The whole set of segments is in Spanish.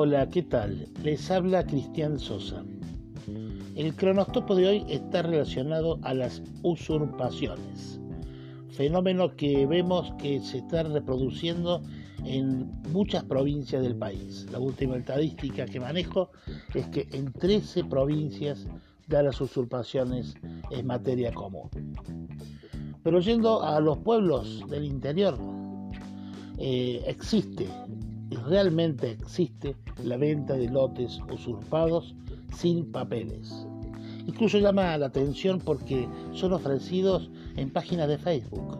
Hola, ¿qué tal? Les habla Cristian Sosa. El cronostopo de hoy está relacionado a las usurpaciones, fenómeno que vemos que se está reproduciendo en muchas provincias del país. La última estadística que manejo es que en 13 provincias de las usurpaciones es materia común. Pero yendo a los pueblos del interior, eh, existe, realmente existe, la venta de lotes usurpados sin papeles. Incluso llama la atención porque son ofrecidos en páginas de Facebook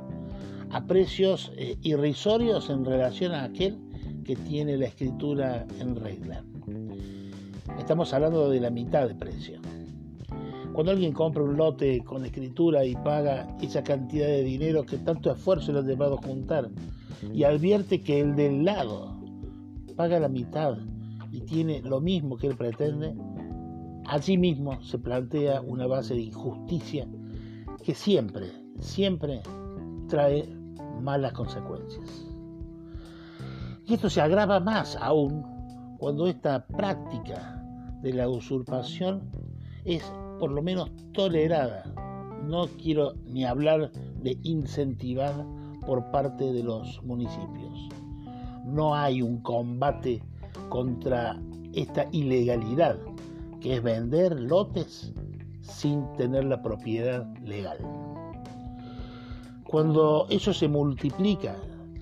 a precios eh, irrisorios en relación a aquel que tiene la escritura en regla. Estamos hablando de la mitad de precio. Cuando alguien compra un lote con escritura y paga esa cantidad de dinero que tanto esfuerzo le ha llevado a juntar y advierte que el del lado paga la mitad y tiene lo mismo que él pretende, allí mismo se plantea una base de injusticia que siempre, siempre trae malas consecuencias. Y esto se agrava más aún cuando esta práctica de la usurpación es por lo menos tolerada. No quiero ni hablar de incentivada por parte de los municipios. No hay un combate contra esta ilegalidad, que es vender lotes sin tener la propiedad legal. Cuando eso se multiplica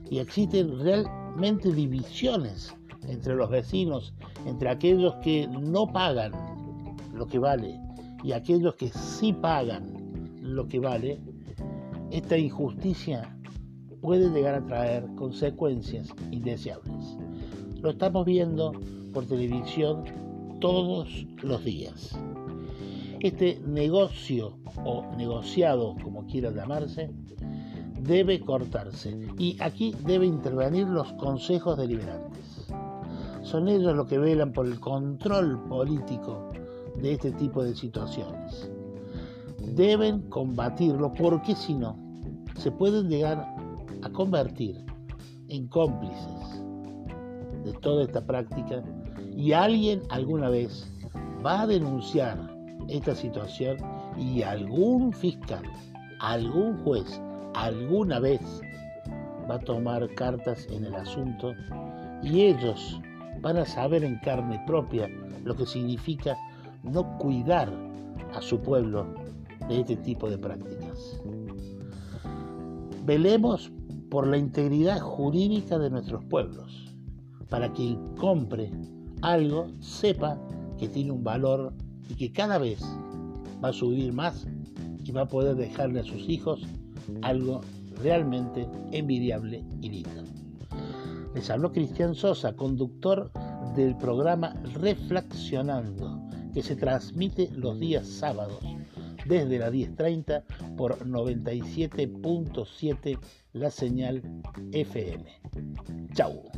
y existen realmente divisiones entre los vecinos, entre aquellos que no pagan lo que vale y aquellos que sí pagan lo que vale, esta injusticia puede llegar a traer consecuencias indeseables. Lo estamos viendo por televisión todos los días. Este negocio o negociado, como quiera llamarse, debe cortarse y aquí debe intervenir los consejos deliberantes. Son ellos los que velan por el control político de este tipo de situaciones. Deben combatirlo porque si no, se pueden llegar a convertir en cómplices de toda esta práctica y alguien alguna vez va a denunciar esta situación y algún fiscal, algún juez, alguna vez va a tomar cartas en el asunto y ellos van a saber en carne propia lo que significa no cuidar a su pueblo de este tipo de prácticas. Velemos por la integridad jurídica de nuestros pueblos, para que compre algo sepa que tiene un valor y que cada vez va a subir más y va a poder dejarle a sus hijos algo realmente envidiable y lindo. Les habló Cristian Sosa, conductor del programa Reflexionando, que se transmite los días sábados desde las 10.30 por 97.7 la señal FM. Chau.